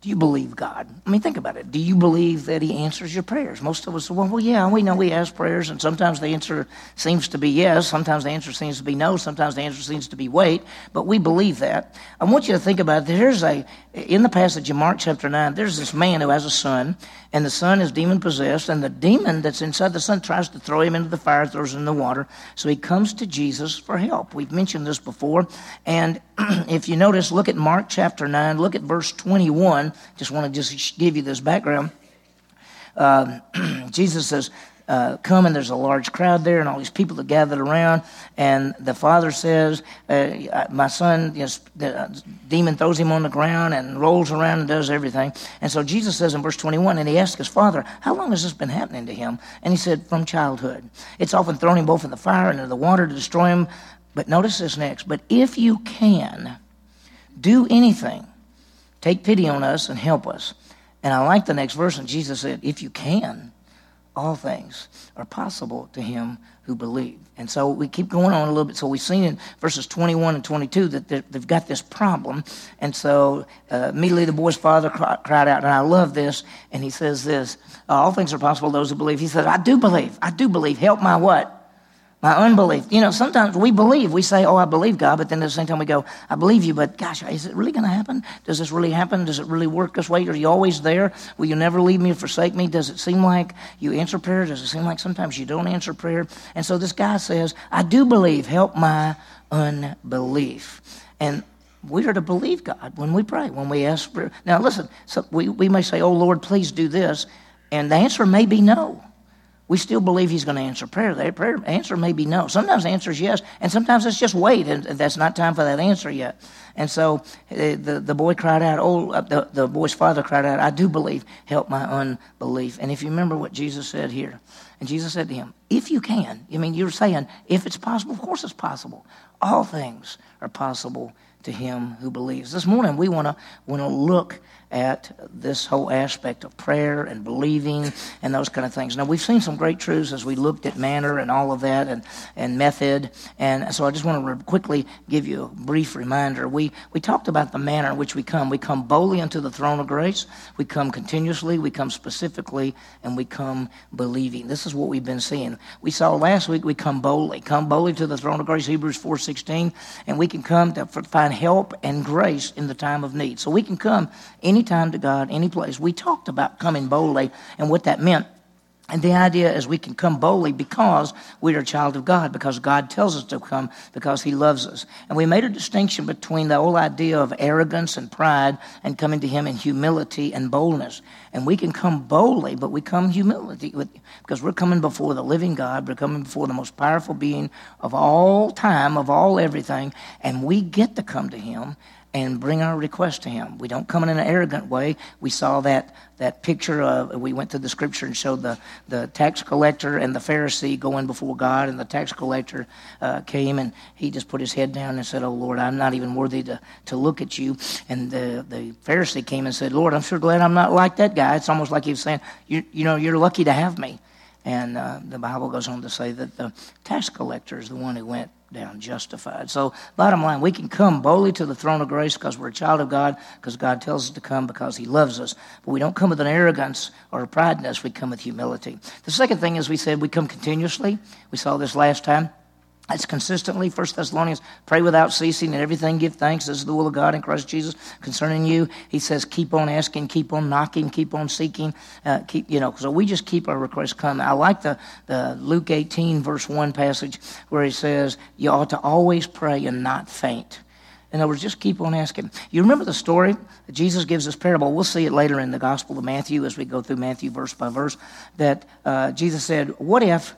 Do you believe God? I mean, think about it. Do you believe that He answers your prayers? Most of us say, well, well, yeah, we know we ask prayers, and sometimes the answer seems to be yes, sometimes the answer seems to be no, sometimes the answer seems to be wait, but we believe that. I want you to think about it. There's a, in the passage in Mark chapter 9, there's this man who has a son, and the son is demon possessed, and the demon that's inside the son tries to throw him into the fire, throws him in the water. So he comes to Jesus for help. We've mentioned this before, and if you notice, look at Mark chapter 9, look at verse 21 just want to just give you this background. Uh, Jesus says, uh, come and there's a large crowd there and all these people that gathered around. And the father says uh, my son you know, the uh, demon throws him on the ground and rolls around and does everything. And so jesus says in verse 21 and he asked his father how long has this been happening to him? And he said from childhood. It's often thrown him both in the fire and in the water to destroy him. But notice this next but if you can do anything Take pity on us and help us. And I like the next verse, and Jesus said, If you can, all things are possible to him who believe. And so we keep going on a little bit. So we've seen in verses 21 and 22 that they've got this problem. And so uh, immediately the boy's father cried out, and I love this. And he says this All things are possible to those who believe. He says, I do believe. I do believe. Help my what? My unbelief. You know, sometimes we believe. We say, oh, I believe God, but then at the same time we go, I believe you, but gosh, is it really going to happen? Does this really happen? Does it really work this way? Are you always there? Will you never leave me or forsake me? Does it seem like you answer prayer? Does it seem like sometimes you don't answer prayer? And so this guy says, I do believe. Help my unbelief. And we are to believe God when we pray, when we ask for. Now, listen, so we, we may say, oh, Lord, please do this. And the answer may be no we still believe he's going to answer prayer. The prayer answer may be no. Sometimes the answer is yes, and sometimes it's just wait, and that's not time for that answer yet. And so eh, the, the boy cried out, oh, uh, the, the boy's father cried out, I do believe, help my unbelief. And if you remember what Jesus said here, and Jesus said to him, if you can, I mean, you're saying, if it's possible, of course it's possible. All things are possible to him who believes. This morning we want to want to look at this whole aspect of prayer and believing and those kind of things. Now, we've seen some great truths as we looked at manner and all of that and, and method. And so I just want to re- quickly give you a brief reminder. We, we talked about the manner in which we come. We come boldly unto the throne of grace, we come continuously, we come specifically, and we come believing. This is what we've been seeing. We saw last week we come boldly. Come boldly to the throne of grace, Hebrews 4.16, and we can come to find help and grace in the time of need. So we can come any anytime to God, any place. We talked about coming boldly and what that meant. And the idea is we can come boldly because we are a child of God, because God tells us to come, because He loves us. And we made a distinction between the whole idea of arrogance and pride and coming to Him in humility and boldness. And we can come boldly, but we come humility with, because we're coming before the living God. We're coming before the most powerful being of all time, of all everything. And we get to come to Him and bring our request to him. We don't come in an arrogant way. We saw that, that picture of, we went to the scripture and showed the, the tax collector and the Pharisee going before God, and the tax collector uh, came and he just put his head down and said, Oh Lord, I'm not even worthy to, to look at you. And the, the Pharisee came and said, Lord, I'm sure glad I'm not like that guy. It's almost like he was saying, You, you know, you're lucky to have me. And uh, the Bible goes on to say that the tax collector is the one who went down justified. So, bottom line, we can come boldly to the throne of grace because we're a child of God, because God tells us to come because He loves us. But we don't come with an arrogance or a pride in us, we come with humility. The second thing is we said we come continuously. We saw this last time. That's consistently. First Thessalonians, pray without ceasing and everything give thanks. This is the will of God in Christ Jesus concerning you. He says, keep on asking, keep on knocking, keep on seeking. Uh, keep, you know, so we just keep our requests coming. I like the, the Luke 18, verse 1 passage where he says, you ought to always pray and not faint. In other words, just keep on asking. You remember the story? Jesus gives this parable. We'll see it later in the Gospel of Matthew as we go through Matthew verse by verse. That uh, Jesus said, What if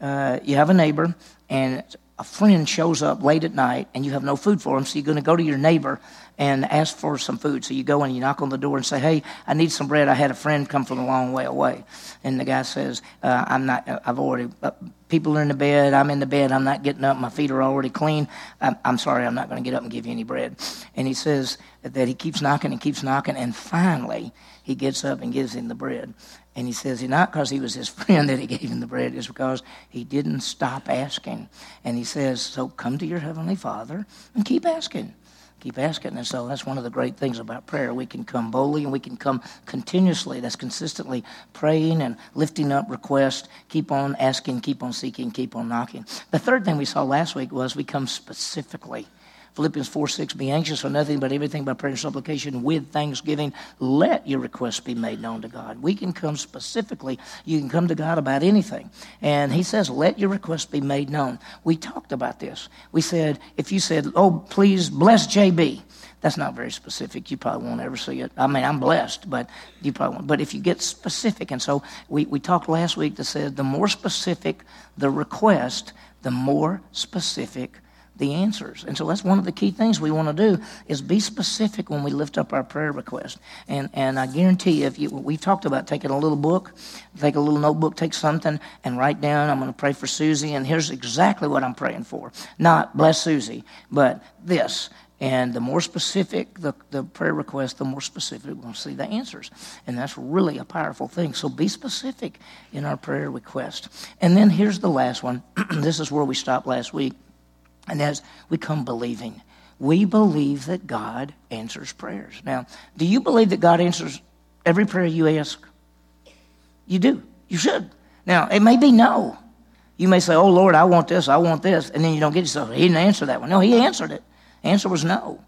uh, you have a neighbor and a friend shows up late at night and you have no food for him, so you're going to go to your neighbor and ask for some food. So you go and you knock on the door and say, "Hey, I need some bread. I had a friend come from a long way away." And the guy says, uh, "I'm not. I've already. Uh, people are in the bed. I'm in the bed. I'm not getting up. My feet are already clean. I'm, I'm sorry. I'm not going to get up and give you any bread." And he says that he keeps knocking and keeps knocking, and finally he gets up and gives him the bread. And he says, not because he was his friend that he gave him the bread, it's because he didn't stop asking. And he says, so come to your heavenly Father and keep asking. keep asking. And so that's one of the great things about prayer. We can come boldly and we can come continuously. That's consistently praying and lifting up requests. Keep on asking, keep on seeking, keep on knocking. The third thing we saw last week was we come specifically. Philippians 4 6, be anxious for nothing but everything by prayer and supplication with thanksgiving. Let your requests be made known to God. We can come specifically, you can come to God about anything. And He says, let your requests be made known. We talked about this. We said, if you said, oh, please bless JB, that's not very specific. You probably won't ever see it. I mean, I'm blessed, but you probably won't. But if you get specific, and so we, we talked last week that said the more specific the request, the more specific the answers. And so that's one of the key things we want to do is be specific when we lift up our prayer request. And and I guarantee you, if you we talked about taking a little book, take a little notebook, take something, and write down. I'm going to pray for Susie, and here's exactly what I'm praying for. Not bless Susie, but this. And the more specific the, the prayer request, the more specific to see the answers. And that's really a powerful thing. So be specific in our prayer request. And then here's the last one. this is where we stopped last week. And as we come believing, we believe that God answers prayers. Now, do you believe that God answers every prayer you ask? You do. You should. Now, it may be no. You may say, Oh Lord, I want this, I want this, and then you don't get yourself. He didn't answer that one. No, he answered it. Answer was no.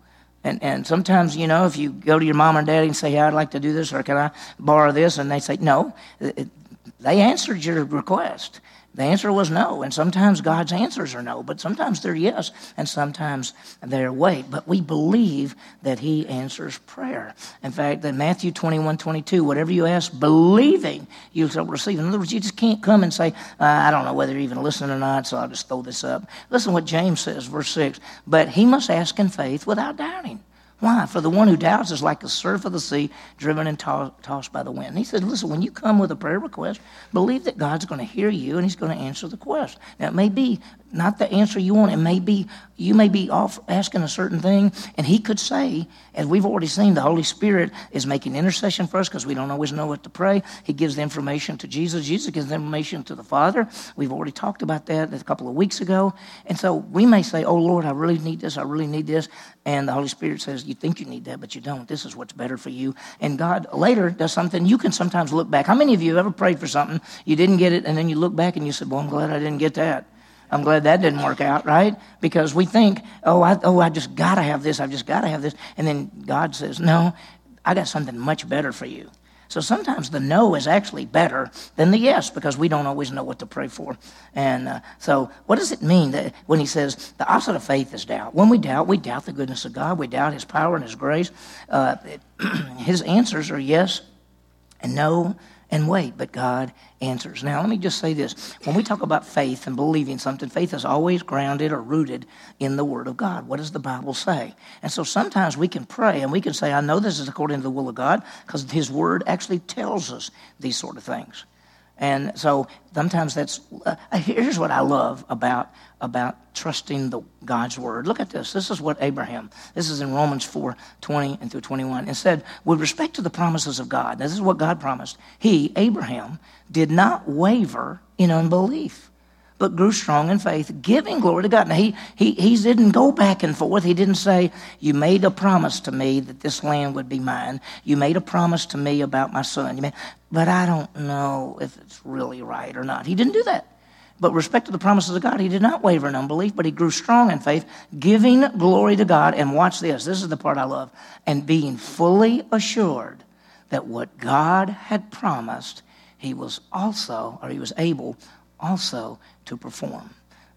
And, and sometimes, you know, if you go to your mom or daddy and say, yeah, I'd like to do this, or can I borrow this? And they say, no, they answered your request. The answer was no. And sometimes God's answers are no, but sometimes they're yes, and sometimes they're wait. But we believe that He answers prayer. In fact, in Matthew 21 22, whatever you ask, believing you shall receive. In other words, you just can't come and say, uh, I don't know whether you're even listening or not, so I'll just throw this up. Listen what James says, verse 6. But he must ask in faith without doubting. Why? For the one who doubts is like the surf of the sea, driven and tossed by the wind. And he said, Listen, when you come with a prayer request, believe that God's going to hear you and he's going to answer the quest. Now, it may be not the answer you want. It may be, you may be off asking a certain thing, and he could say, as we've already seen, the Holy Spirit is making intercession for us because we don't always know what to pray. He gives the information to Jesus. Jesus gives the information to the Father. We've already talked about that a couple of weeks ago. And so we may say, Oh Lord, I really need this. I really need this. And the Holy Spirit says, You think you need that, but you don't. This is what's better for you. And God later does something. You can sometimes look back. How many of you have ever prayed for something, you didn't get it, and then you look back and you said, Well, I'm glad I didn't get that. I'm glad that didn't work out, right? Because we think, oh, I, oh, I just got to have this. I've just got to have this. And then God says, no, I got something much better for you. So sometimes the no is actually better than the yes because we don't always know what to pray for. And uh, so, what does it mean that when he says the opposite of faith is doubt? When we doubt, we doubt the goodness of God, we doubt his power and his grace. Uh, his answers are yes and no and wait, but God answers. Now, let me just say this. When we talk about faith and believing something, faith is always grounded or rooted in the Word of God. What does the Bible say? And so sometimes we can pray and we can say, I know this is according to the will of God because His Word actually tells us these sort of things. And so sometimes that's uh, here's what I love about about trusting the God's word. Look at this. This is what Abraham. This is in Romans 4, 20 and through 21. It said, with respect to the promises of God, this is what God promised. He, Abraham, did not waver in unbelief but grew strong in faith, giving glory to God. Now, he, he, he didn't go back and forth. He didn't say, You made a promise to me that this land would be mine. You made a promise to me about my son. You made, but I don't know if it's really right or not. He didn't do that. But respect to the promises of God, he did not waver in unbelief, but he grew strong in faith, giving glory to God. And watch this this is the part I love. And being fully assured that what God had promised, he was also, or he was able also to perform.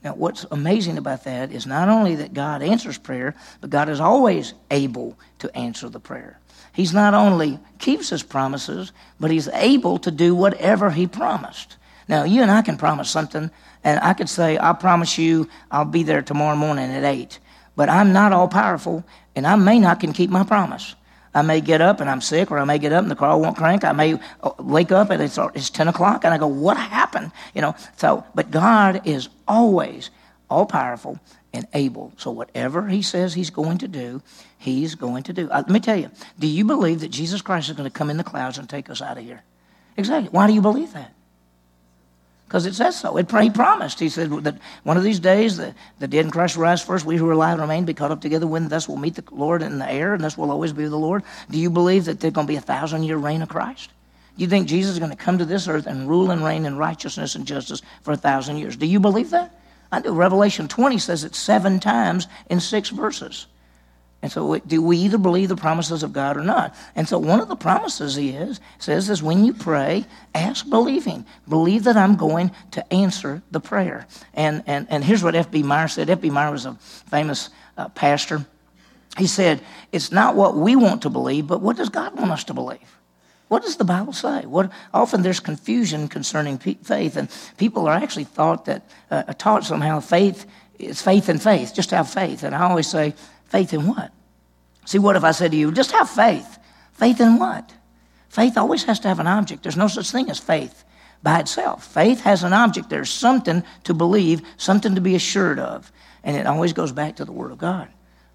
Now, what's amazing about that is not only that God answers prayer, but God is always able to answer the prayer. He's not only keeps his promises, but he's able to do whatever he promised. Now, you and I can promise something, and I could say, I promise you I'll be there tomorrow morning at 8. But I'm not all powerful, and I may not can keep my promise. I may get up and I'm sick, or I may get up and the car won't crank. I may uh, wake up and it's, it's 10 o'clock and I go, What happened? You know, so, but God is always all powerful and able. So whatever He says He's going to do, He's going to do. Uh, let me tell you, do you believe that Jesus Christ is going to come in the clouds and take us out of here? Exactly. Why do you believe that? Because it says so. It, he promised. He said that one of these days the, the dead in Christ will rise first. We who are alive remain, be caught up together when thus we'll meet the Lord in the air, and thus we'll always be with the Lord. Do you believe that there's going to be a thousand year reign of Christ? Do you think Jesus is going to come to this earth and rule and reign in righteousness and justice for a thousand years? Do you believe that? I do. Revelation 20 says it seven times in six verses. And so, do we either believe the promises of God or not? And so, one of the promises he is says is when you pray, ask believing. Believe that I'm going to answer the prayer. And and and here's what F.B. Meyer said. F.B. Meyer was a famous uh, pastor. He said, "It's not what we want to believe, but what does God want us to believe." What does the Bible say? What, often there's confusion concerning faith, and people are actually thought that uh, taught somehow faith is faith in faith. Just have faith, and I always say, faith in what? See, what if I said to you, just have faith? Faith in what? Faith always has to have an object. There's no such thing as faith by itself. Faith has an object. There's something to believe, something to be assured of, and it always goes back to the Word of God.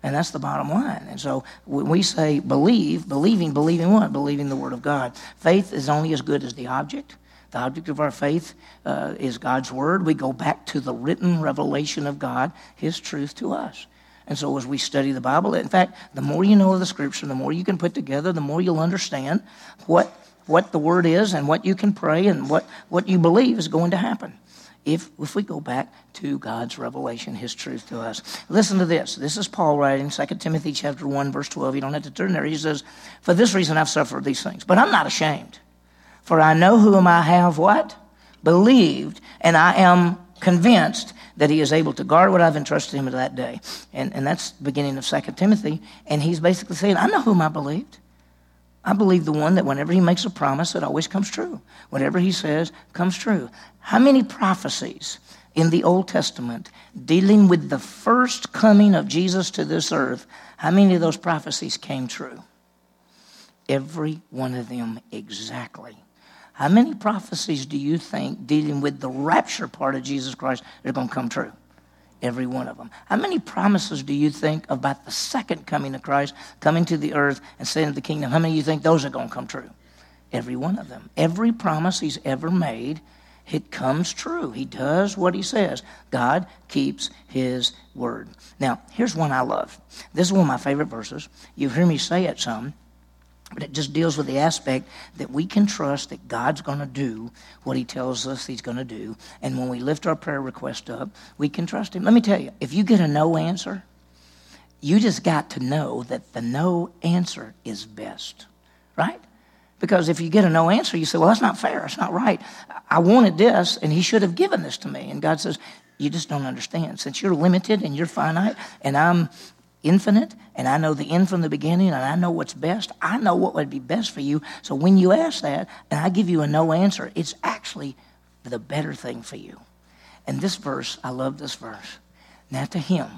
And that's the bottom line. And so when we say believe, believing, believing what? Believing the Word of God. Faith is only as good as the object. The object of our faith uh, is God's Word. We go back to the written revelation of God, His truth to us. And so as we study the Bible, in fact, the more you know of the Scripture, the more you can put together, the more you'll understand what, what the Word is and what you can pray and what, what you believe is going to happen if, if we go back to God's revelation, His truth to us. Listen to this. This is Paul writing, 2 Timothy chapter 1, verse 12. You don't have to turn there. He says, For this reason I've suffered these things, but I'm not ashamed. For I know whom I have what? Believed, and I am convinced that he is able to guard what I've entrusted him to that day. And, and that's the beginning of 2 Timothy. And he's basically saying, I know whom I believed. I believe the one that whenever he makes a promise, it always comes true. Whatever he says comes true. How many prophecies in the Old Testament dealing with the first coming of Jesus to this earth, how many of those prophecies came true? Every one of them exactly. How many prophecies do you think dealing with the rapture part of Jesus Christ are going to come true? Every one of them. How many promises do you think about the second coming of Christ, coming to the earth and setting the kingdom? How many of you think those are going to come true? Every one of them. Every promise he's ever made, it comes true. He does what he says. God keeps his word. Now, here's one I love. This is one of my favorite verses. You hear me say it some. But it just deals with the aspect that we can trust that God's going to do what He tells us He's going to do. And when we lift our prayer request up, we can trust Him. Let me tell you, if you get a no answer, you just got to know that the no answer is best, right? Because if you get a no answer, you say, well, that's not fair. It's not right. I wanted this, and He should have given this to me. And God says, you just don't understand. Since you're limited and you're finite, and I'm infinite and I know the end from the beginning and I know what's best. I know what would be best for you. So when you ask that and I give you a no answer, it's actually the better thing for you. And this verse, I love this verse. Now to him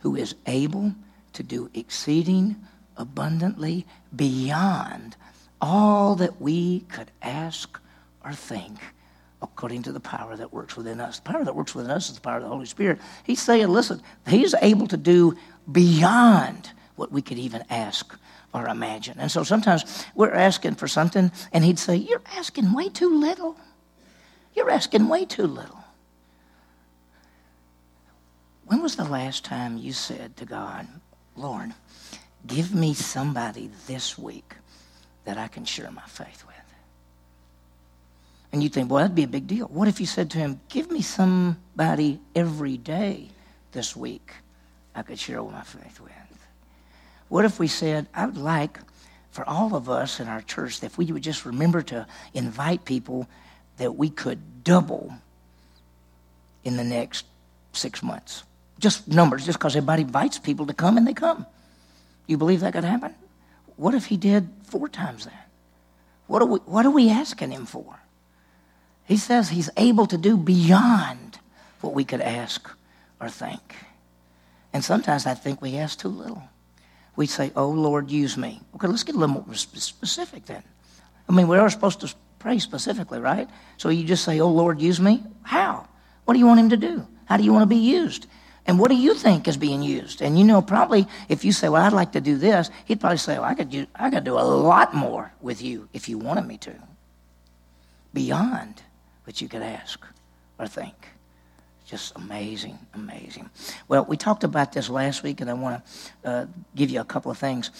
who is able to do exceeding abundantly beyond all that we could ask or think according to the power that works within us. The power that works within us is the power of the Holy Spirit. He's saying, listen, he's able to do beyond what we could even ask or imagine. And so sometimes we're asking for something, and he'd say, You're asking way too little. You're asking way too little. When was the last time you said to God, Lord, give me somebody this week that I can share my faith with? And you think, well, that'd be a big deal. What if you said to him, give me somebody every day this week I could share my faith with? What if we said, I would like for all of us in our church, if we would just remember to invite people that we could double in the next six months? Just numbers, just because everybody invites people to come and they come. You believe that could happen? What if he did four times that? What are we, what are we asking him for? He says he's able to do beyond what we could ask or think. And sometimes I think we ask too little. We say, Oh, Lord, use me. Okay, let's get a little more specific then. I mean, we are supposed to pray specifically, right? So you just say, Oh, Lord, use me? How? What do you want him to do? How do you want to be used? And what do you think is being used? And you know, probably if you say, Well, I'd like to do this, he'd probably say, Well, I could do, I could do a lot more with you if you wanted me to. Beyond what you could ask or think. Just amazing, amazing. Well, we talked about this last week, and I want to uh, give you a couple of things.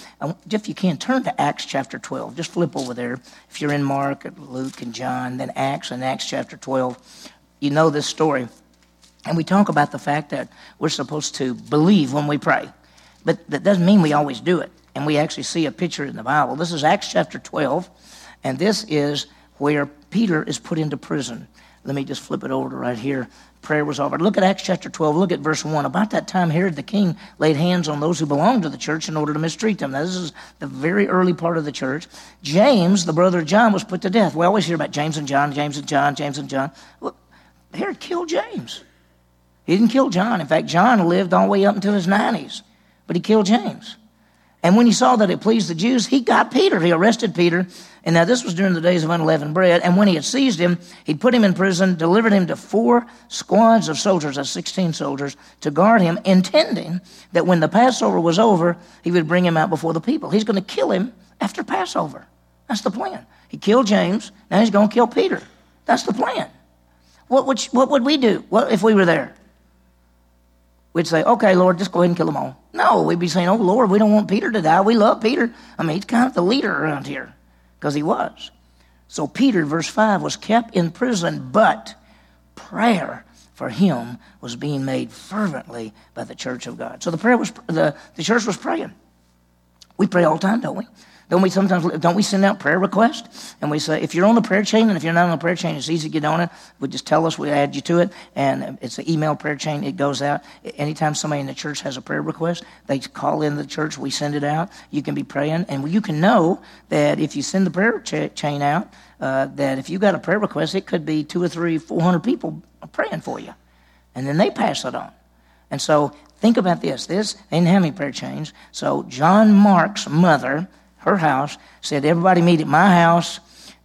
if you can, turn to Acts chapter 12. Just flip over there. If you're in Mark, Luke, and John, then Acts and Acts chapter 12. You know this story. And we talk about the fact that we're supposed to believe when we pray. But that doesn't mean we always do it. And we actually see a picture in the Bible. This is Acts chapter 12, and this is where Peter is put into prison. Let me just flip it over to right here prayer was offered. Look at Acts chapter 12. Look at verse 1. About that time, Herod the king laid hands on those who belonged to the church in order to mistreat them. Now, this is the very early part of the church. James, the brother of John, was put to death. We always hear about James and John, James and John, James and John. Well, Herod killed James. He didn't kill John. In fact, John lived all the way up until his 90s, but he killed James. And when he saw that it pleased the Jews, he got Peter. He arrested Peter and now this was during the days of unleavened bread. And when he had seized him, he put him in prison, delivered him to four squads of soldiers, that's 16 soldiers, to guard him, intending that when the Passover was over, he would bring him out before the people. He's going to kill him after Passover. That's the plan. He killed James. Now he's going to kill Peter. That's the plan. What would, what would we do what, if we were there? We'd say, okay, Lord, just go ahead and kill them all. No, we'd be saying, oh, Lord, we don't want Peter to die. We love Peter. I mean, he's kind of the leader around here because he was. So Peter, verse 5, was kept in prison, but prayer for him was being made fervently by the church of God. So the prayer was the, the church was praying. We pray all the time, don't we? Don't we sometimes don't we send out prayer requests and we say if you're on the prayer chain and if you're not on the prayer chain, it's easy to get on it. We just tell us we add you to it, and it's an email prayer chain. It goes out anytime somebody in the church has a prayer request. They call in the church. We send it out. You can be praying, and you can know that if you send the prayer cha- chain out, uh, that if you got a prayer request, it could be two or three, four hundred people praying for you, and then they pass it on. And so think about this. This they didn't have any prayer chains. So John Mark's mother her house, said, Everybody meet at my house,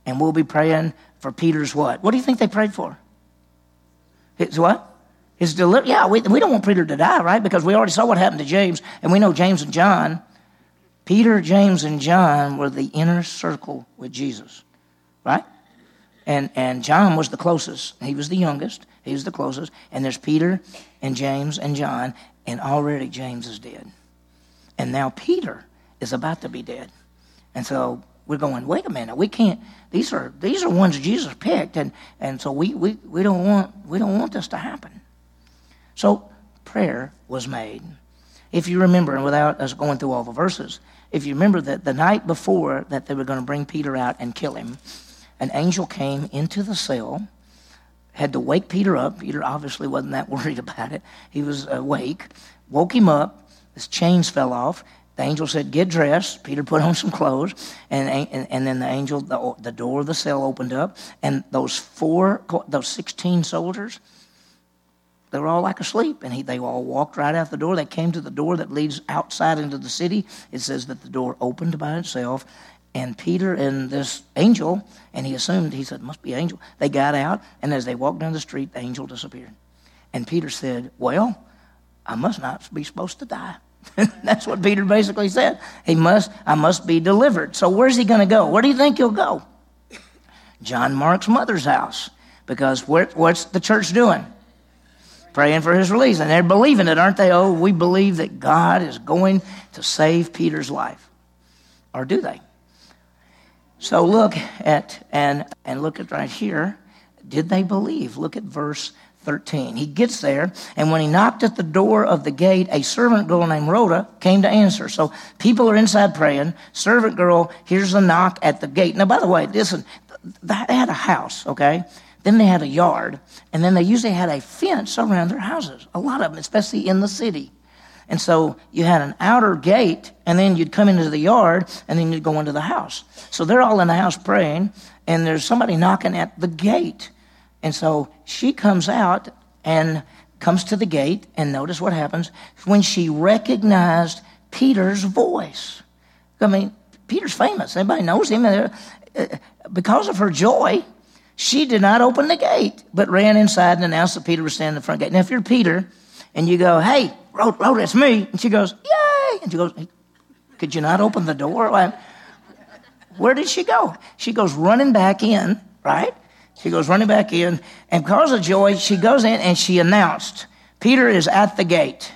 and we'll be praying for Peter's what? What do you think they prayed for? His what? His deliver. Yeah, we, we don't want Peter to die, right? Because we already saw what happened to James, and we know James and John. Peter, James, and John were the inner circle with Jesus, right? And, and John was the closest. He was the youngest. He was the closest. And there's Peter and James and John, and already James is dead. And now Peter is about to be dead. And so we're going, wait a minute, we can't. These are these are ones Jesus picked, and and so we we, we don't want we don't want this to happen. So prayer was made. If you remember, and without us going through all the verses, if you remember that the night before that they were going to bring Peter out and kill him, an angel came into the cell, had to wake Peter up. Peter obviously wasn't that worried about it. He was awake, woke him up. His chains fell off. The angel said, Get dressed. Peter put on some clothes. And, and, and then the angel, the, the door of the cell opened up. And those four, those 16 soldiers, they were all like asleep. And he, they all walked right out the door. They came to the door that leads outside into the city. It says that the door opened by itself. And Peter and this angel, and he assumed, he said, must be angel. They got out, and as they walked down the street, the angel disappeared. And Peter said, Well, I must not be supposed to die. That's what Peter basically said. He must, I must be delivered. So where's he going to go? Where do you think he'll go? John Mark's mother's house. Because where, what's the church doing? Praying for his release. And they're believing it, aren't they? Oh, we believe that God is going to save Peter's life. Or do they? So look at and and look at right here. Did they believe? Look at verse 13. He gets there, and when he knocked at the door of the gate, a servant girl named Rhoda came to answer. So people are inside praying. Servant girl hears the knock at the gate. Now, by the way, listen, they had a house, okay? Then they had a yard, and then they usually had a fence around their houses. A lot of them, especially in the city. And so you had an outer gate, and then you'd come into the yard, and then you'd go into the house. So they're all in the house praying, and there's somebody knocking at the gate. And so she comes out and comes to the gate, and notice what happens when she recognized Peter's voice. I mean, Peter's famous. Everybody knows him. Uh, because of her joy, she did not open the gate, but ran inside and announced that Peter was standing in the front gate. Now, if you're Peter and you go, hey, Rhoda, it's me, and she goes, yay, and she goes, could you not open the door? Where did she go? She goes running back in, right? She goes running back in, and because of joy, she goes in and she announced, Peter is at the gate.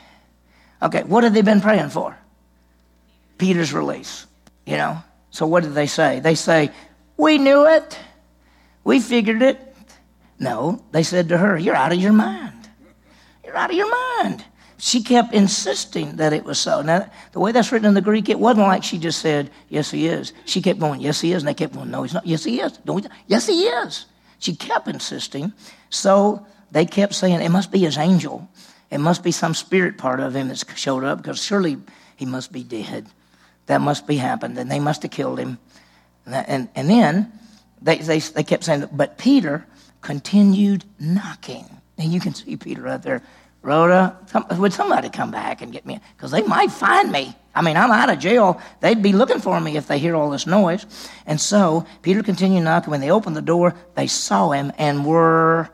Okay, what had they been praying for? Peter's release, you know? So what did they say? They say, We knew it. We figured it. No, they said to her, You're out of your mind. You're out of your mind. She kept insisting that it was so. Now, the way that's written in the Greek, it wasn't like she just said, Yes, he is. She kept going, Yes, he is. And they kept going, No, he's not. Yes, he is. Yes, he is. She kept insisting. So they kept saying, It must be his angel. It must be some spirit part of him that's showed up because surely he must be dead. That must be happened. And they must have killed him. And, and, and then they, they, they kept saying, But Peter continued knocking. And you can see Peter right there. Rhoda, would somebody come back and get me? Because they might find me. I mean, I'm out of jail. They'd be looking for me if they hear all this noise. And so Peter continued knocking. When they opened the door, they saw him and were,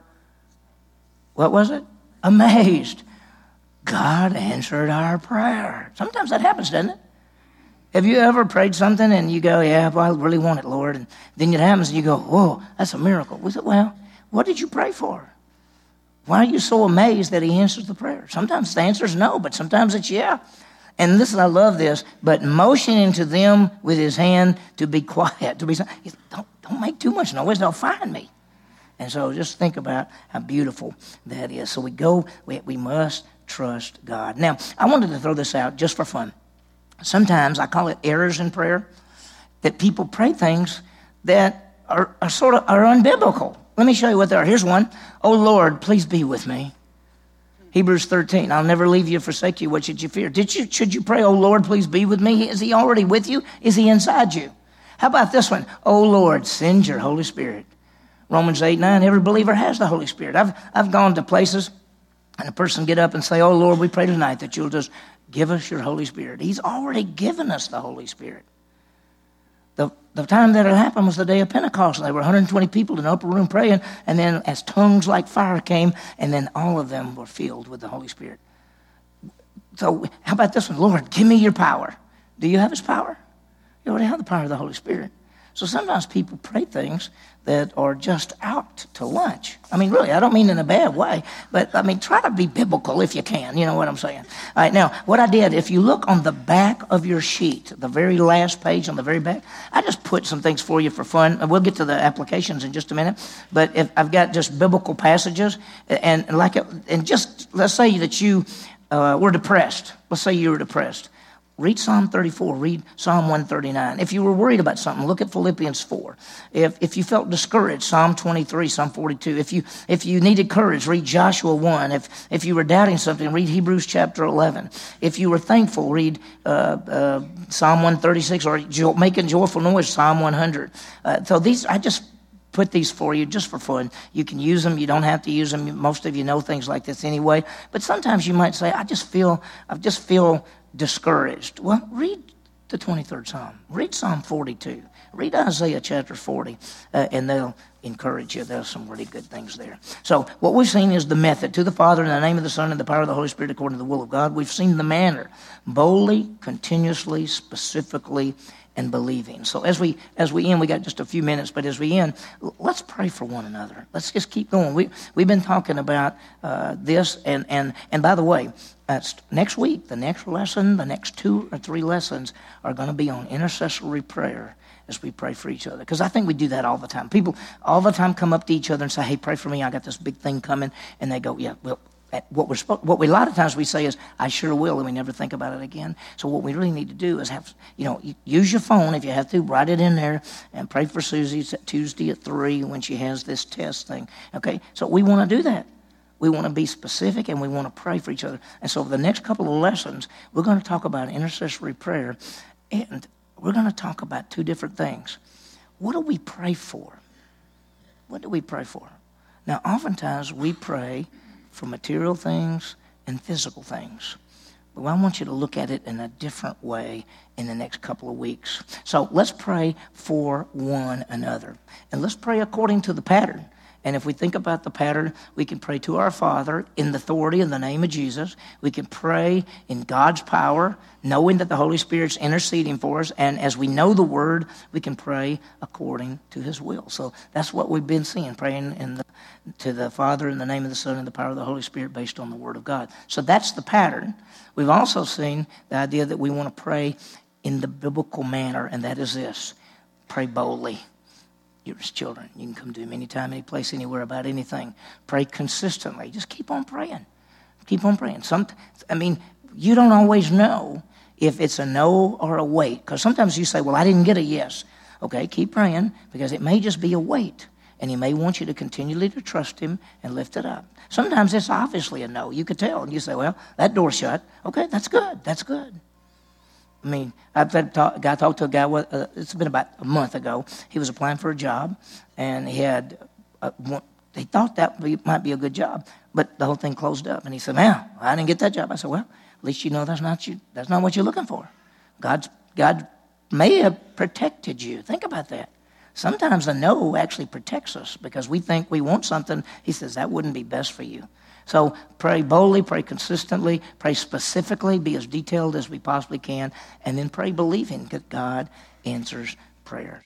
what was it? Amazed. God answered our prayer. Sometimes that happens, doesn't it? Have you ever prayed something and you go, Yeah, well, I really want it, Lord? And then it happens and you go, Whoa, that's a miracle. We said, Well, what did you pray for? Why are you so amazed that he answers the prayer? Sometimes the answer is no, but sometimes it's yeah. And listen, I love this, but motioning to them with his hand to be quiet, to be don't, don't make too much noise, they'll find me. And so just think about how beautiful that is. So we go, we, we must trust God. Now, I wanted to throw this out just for fun. Sometimes I call it errors in prayer, that people pray things that are, are sort of are unbiblical. Let me show you what they are. Here's one. Oh Lord, please be with me. Hebrews 13. I'll never leave you, forsake you. What should you fear? Did you, should you pray, Oh Lord, please be with me? Is he already with you? Is he inside you? How about this one? Oh Lord, send your Holy Spirit. Romans 8, 9. Every believer has the Holy Spirit. I've, I've gone to places and a person get up and say, Oh Lord, we pray tonight that you'll just give us your Holy Spirit. He's already given us the Holy Spirit. The, the time that it happened was the day of Pentecost. And there were 120 people in the upper room praying, and then as tongues like fire came, and then all of them were filled with the Holy Spirit. So, how about this one? Lord, give me your power. Do you have his power? You already have the power of the Holy Spirit. So sometimes people pray things that are just out to lunch. I mean, really, I don't mean in a bad way, but I mean, try to be biblical if you can. You know what I'm saying? All right, now, what I did, if you look on the back of your sheet, the very last page on the very back, I just put some things for you for fun. We'll get to the applications in just a minute, but if I've got just biblical passages, and, like, and just let's say that you uh, were depressed. Let's say you were depressed. Read Psalm 34, read Psalm 139. If you were worried about something, look at Philippians 4. If, if you felt discouraged, Psalm 23, Psalm 42. If you, if you needed courage, read Joshua 1. If, if you were doubting something, read Hebrews chapter 11. If you were thankful, read uh, uh, Psalm 136 or jo- making joyful noise, Psalm 100. Uh, so these, I just put these for you just for fun. You can use them. You don't have to use them. Most of you know things like this anyway. But sometimes you might say, I just feel, I just feel discouraged. Well, read the 23rd Psalm. Read Psalm 42. Read Isaiah chapter 40, uh, and they'll encourage you. There's some really good things there. So, what we've seen is the method to the Father in the name of the Son and the power of the Holy Spirit according to the will of God. We've seen the manner boldly, continuously, specifically, and believing. So as we as we end, we got just a few minutes, but as we end, let's pray for one another. Let's just keep going. We we've been talking about uh, this, and and and by the way, next week, the next lesson, the next two or three lessons are going to be on intercessory prayer as we pray for each other. Because I think we do that all the time. People all the time come up to each other and say, "Hey, pray for me. I got this big thing coming," and they go, "Yeah, well." What we're what we a lot of times we say is I sure will, and we never think about it again. So what we really need to do is have you know use your phone if you have to, write it in there, and pray for Susie Tuesday at three when she has this test thing. Okay, so we want to do that. We want to be specific and we want to pray for each other. And so, the next couple of lessons, we're going to talk about intercessory prayer and we're going to talk about two different things. What do we pray for? What do we pray for? Now, oftentimes we pray for material things and physical things. But I want you to look at it in a different way in the next couple of weeks. So let's pray for one another. And let's pray according to the pattern And if we think about the pattern, we can pray to our Father in the authority in the name of Jesus. We can pray in God's power, knowing that the Holy Spirit's interceding for us. And as we know the Word, we can pray according to His will. So that's what we've been seeing, praying in the, to the Father in the name of the Son and the power of the Holy Spirit based on the Word of God. So that's the pattern. We've also seen the idea that we want to pray in the biblical manner, and that is this pray boldly you're his children. You can come to him anytime, any place, anywhere about anything. Pray consistently. Just keep on praying. Keep on praying. Some, I mean, you don't always know if it's a no or a wait. Because sometimes you say, well, I didn't get a yes. Okay, keep praying because it may just be a wait. And he may want you to continually to trust him and lift it up. Sometimes it's obviously a no. You could tell. And you say, well, that door's shut. Okay, that's good. That's good. I mean, I've talk, talked to a guy. Uh, it's been about a month ago. He was applying for a job, and he had a, one, he thought that might be a good job, but the whole thing closed up. And he said, "Man, I didn't get that job." I said, "Well, at least you know that's not you. That's not what you're looking for. God's God may have protected you. Think about that. Sometimes the no actually protects us because we think we want something. He says that wouldn't be best for you. So pray boldly, pray consistently, pray specifically, be as detailed as we possibly can, and then pray believing that God answers prayers.